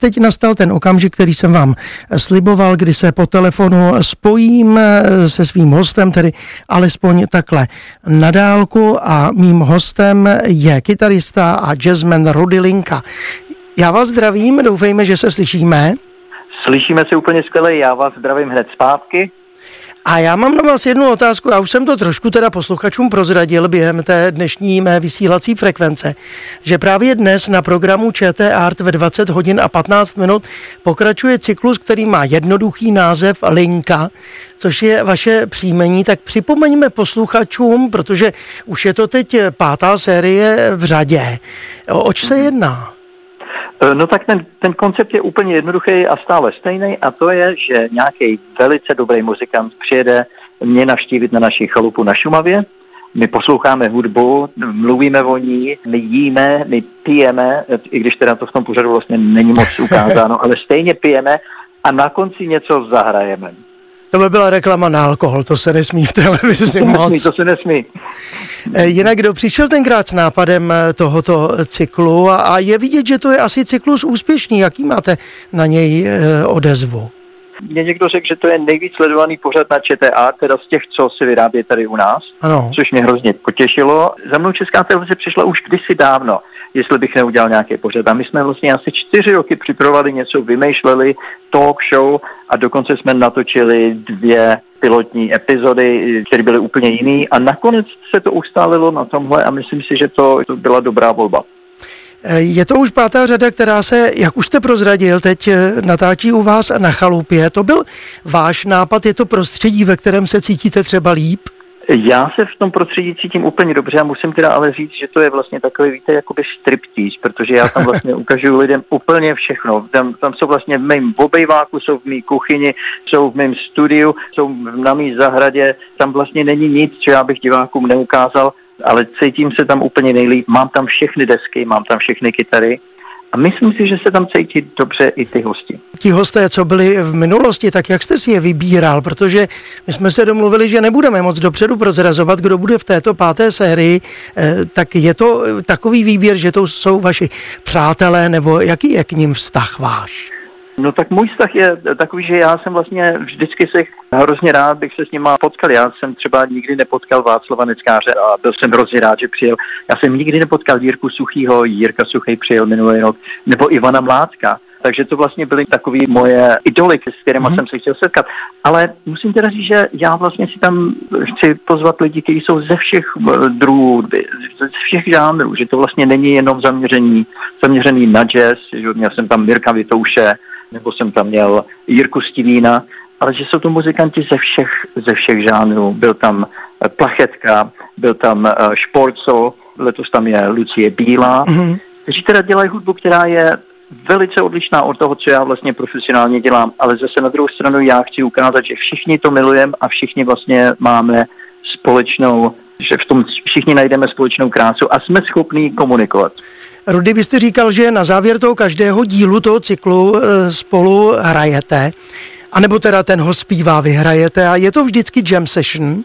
Teď nastal ten okamžik, který jsem vám sliboval, kdy se po telefonu spojím se svým hostem, tedy alespoň takhle na dálku a mým hostem je kytarista a jazzman Rudy Linka. Já vás zdravím, doufejme, že se slyšíme. Slyšíme se úplně skvěle, já vás zdravím hned zpátky. A já mám na vás jednu otázku, já už jsem to trošku teda posluchačům prozradil během té dnešní mé vysílací frekvence, že právě dnes na programu ČT Art ve 20 hodin a 15 minut pokračuje cyklus, který má jednoduchý název Linka, což je vaše příjmení, tak připomeňme posluchačům, protože už je to teď pátá série v řadě. Oč se jedná? Eh, no tak ten, ten koncept je úplně jednoduchý a stále stejný a to je, že nějaký velice dobrý muzikant přijede mě navštívit na naší chalupu na Šumavě, my posloucháme hudbu, mluvíme o ní, my jíme, my pijeme, i když teda to v tom pořadu vlastně není moc ukázáno, ale stejně pijeme a na konci něco zahrajeme. To by byla reklama na alkohol, to se nesmí v televizi to moc. Nesmí, to se nesmí. Eh, jinak kdo přišel tenkrát s nápadem eh, tohoto cyklu a, a je vidět, že to je asi cyklus úspěšný. Jaký máte na něj eh, odezvu? Mě někdo řekl, že to je nejvíc sledovaný pořad na ČTA, teda z těch, co se vyrábí tady u nás, ano. což mě hrozně potěšilo. Za mnou Česká televize přišla už kdysi dávno jestli bych neudělal nějaký pořad. A my jsme vlastně asi čtyři roky připravovali něco, vymýšleli talk show a dokonce jsme natočili dvě pilotní epizody, které byly úplně jiný a nakonec se to ustálilo na tomhle a myslím si, že to, to byla dobrá volba. Je to už pátá řada, která se, jak už jste prozradil, teď natáčí u vás na chalupě. To byl váš nápad, je to prostředí, ve kterém se cítíte třeba líp? Já se v tom prostředí cítím úplně dobře a musím teda ale říct, že to je vlastně takový, víte, jakoby striptease, protože já tam vlastně ukážu lidem úplně všechno. Tam, tam jsou vlastně v mém obejváku, jsou v mé kuchyni, jsou v mém studiu, jsou na mé zahradě, tam vlastně není nic, co já bych divákům neukázal, ale cítím se tam úplně nejlíp. Mám tam všechny desky, mám tam všechny kytary a myslím si, že se tam cítí dobře i ty hosti. Ti hosté, co byli v minulosti, tak jak jste si je vybíral? Protože my jsme se domluvili, že nebudeme moc dopředu prozrazovat, kdo bude v této páté sérii. Eh, tak je to takový výběr, že to jsou vaši přátelé, nebo jaký je k ním vztah váš? No tak můj vztah je takový, že já jsem vlastně vždycky se hrozně rád bych se s nima potkal. Já jsem třeba nikdy nepotkal Václava Neckáře a byl jsem hrozně rád, že přijel. Já jsem nikdy nepotkal Jirku Suchýho, Jirka Suchý přijel minulý rok, nebo Ivana Mládka. Takže to vlastně byly takové moje idoly, s kterými mm-hmm. jsem se chtěl setkat. Ale musím teda říct, že já vlastně si tam chci pozvat lidi, kteří jsou ze všech eh, druhů, ze všech žánrů, že to vlastně není jenom zaměřený, zaměřený na jazz, že měl jsem tam Mirka Vitouše, nebo jsem tam měl Jirku Stivína, ale že jsou to muzikanti ze všech, ze všech žánrů. Byl tam eh, Plachetka, byl tam eh, Šporco, letos tam je Lucie Bílá, mm-hmm. kteří teda dělají hudbu, která je velice odlišná od toho, co já vlastně profesionálně dělám, ale zase na druhou stranu já chci ukázat, že všichni to milujeme a všichni vlastně máme společnou, že v tom všichni najdeme společnou krásu a jsme schopní komunikovat. Rudy, vy jste říkal, že na závěr toho každého dílu toho cyklu eh, spolu hrajete, anebo teda ten ho zpívá, vy hrajete a je to vždycky jam session?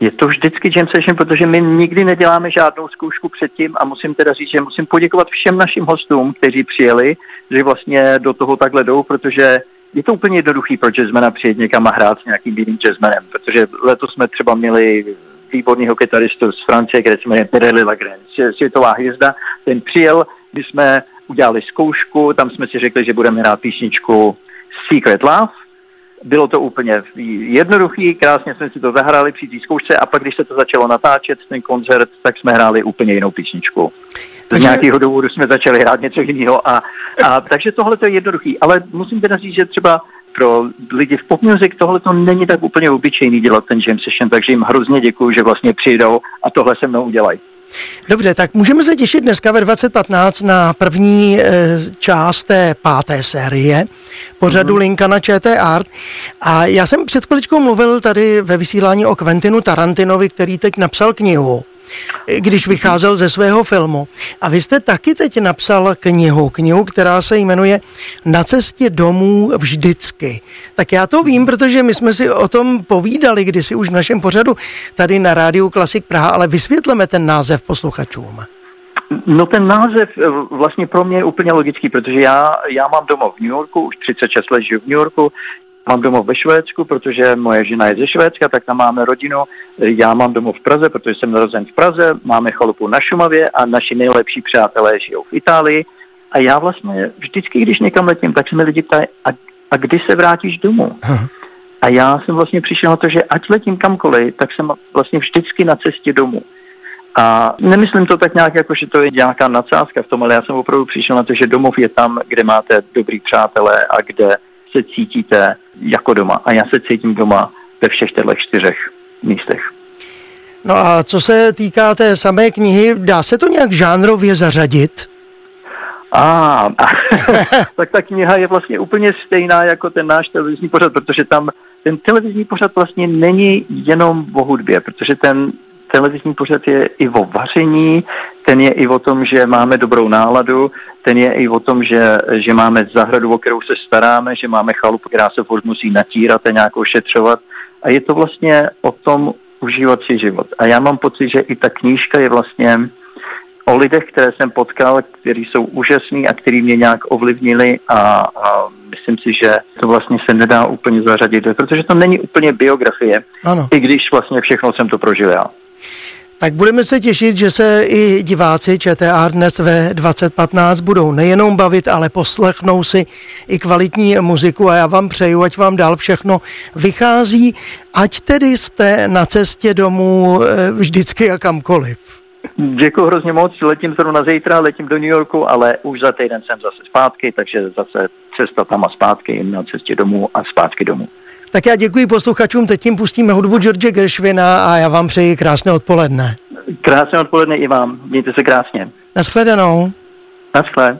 Je to vždycky jam session, protože my nikdy neděláme žádnou zkoušku předtím a musím teda říct, že musím poděkovat všem našim hostům, kteří přijeli, že vlastně do toho takhle jdou, protože je to úplně jednoduchý pro jazzmana přijet někam a hrát s nějakým jiným jazzmanem, protože letos jsme třeba měli výborného kytaristu z Francie, který se jmenuje Pirelli Lagrange, světová hvězda. Ten přijel, když jsme udělali zkoušku, tam jsme si řekli, že budeme hrát písničku Secret Love. Bylo to úplně jednoduchý, krásně jsme si to zahrali při té zkoušce a pak, když se to začalo natáčet, ten koncert, tak jsme hráli úplně jinou písničku. Takže... Z nějakého důvodu jsme začali hrát něco jiného. A, a, takže tohle to je jednoduchý. Ale musím teda říct, že třeba pro lidi v pop music tohle to není tak úplně obyčejný dělat ten jam session, takže jim hrozně děkuji, že vlastně přijdou a tohle se mnou udělají. Dobře, tak můžeme se těšit dneska ve 2015 na první e, část té páté série pořadu mm-hmm. Linka na ČT Art. A já jsem před chviličkou mluvil tady ve vysílání o Quentinu Tarantinovi, který teď napsal knihu když vycházel ze svého filmu. A vy jste taky teď napsal knihu, knihu, která se jmenuje Na cestě domů vždycky. Tak já to vím, protože my jsme si o tom povídali kdysi už v našem pořadu tady na rádiu Klasik Praha, ale vysvětleme ten název posluchačům. No ten název eh, vlastně pro mě je úplně logický, protože já, já mám domov v New Yorku, už 36 let žiju v New Yorku, mám domov ve Švédsku, protože moje žena je ze Švédska, tak tam máme rodinu. Já mám domov v Praze, protože jsem narozen v Praze, máme chalupu na Šumavě a naši nejlepší přátelé žijou v Itálii. A já vlastně vždycky, když někam letím, tak se mi lidi ptají, a, a kdy se vrátíš domů? A já jsem vlastně přišel na to, že ať letím kamkoliv, tak jsem vlastně vždycky na cestě domů. A nemyslím to tak nějak, jako že to je nějaká nadsázka v tom, ale já jsem opravdu přišel na to, že domov je tam, kde máte dobrý přátelé a kde se cítíte jako doma. A já se cítím doma ve všech těchto čtyřech místech. No a co se týká té samé knihy, dá se to nějak žánrově zařadit? A, tak ta kniha je vlastně úplně stejná jako ten náš televizní pořad, protože tam ten televizní pořad vlastně není jenom o hudbě, protože ten televizní pořad je i o vaření, ten je i o tom, že máme dobrou náladu, ten je i o tom, že, že máme zahradu, o kterou se staráme, že máme chalupu, která se furt musí natírat a nějak ošetřovat. A je to vlastně o tom užívat si život. A já mám pocit, že i ta knížka je vlastně o lidech, které jsem potkal, kteří jsou úžasní a kteří mě nějak ovlivnili a, a myslím si, že to vlastně se nedá úplně zařadit, protože to není úplně biografie, ano. i když vlastně všechno jsem to prožil já. Tak budeme se těšit, že se i diváci ČTA dnes ve 2015 budou nejenom bavit, ale poslechnou si i kvalitní muziku a já vám přeju, ať vám dál všechno vychází, ať tedy jste na cestě domů eh, vždycky a kamkoliv. Děkuji hrozně moc, letím zrovna zítra, letím do New Yorku, ale už za týden jsem zase zpátky, takže zase cesta tam a zpátky, na cestě domů a zpátky domů. Tak já děkuji posluchačům, teď tím pustíme hudbu George Gershwina a já vám přeji krásné odpoledne. Krásné odpoledne i vám, mějte se krásně. Naschledanou. Naschle.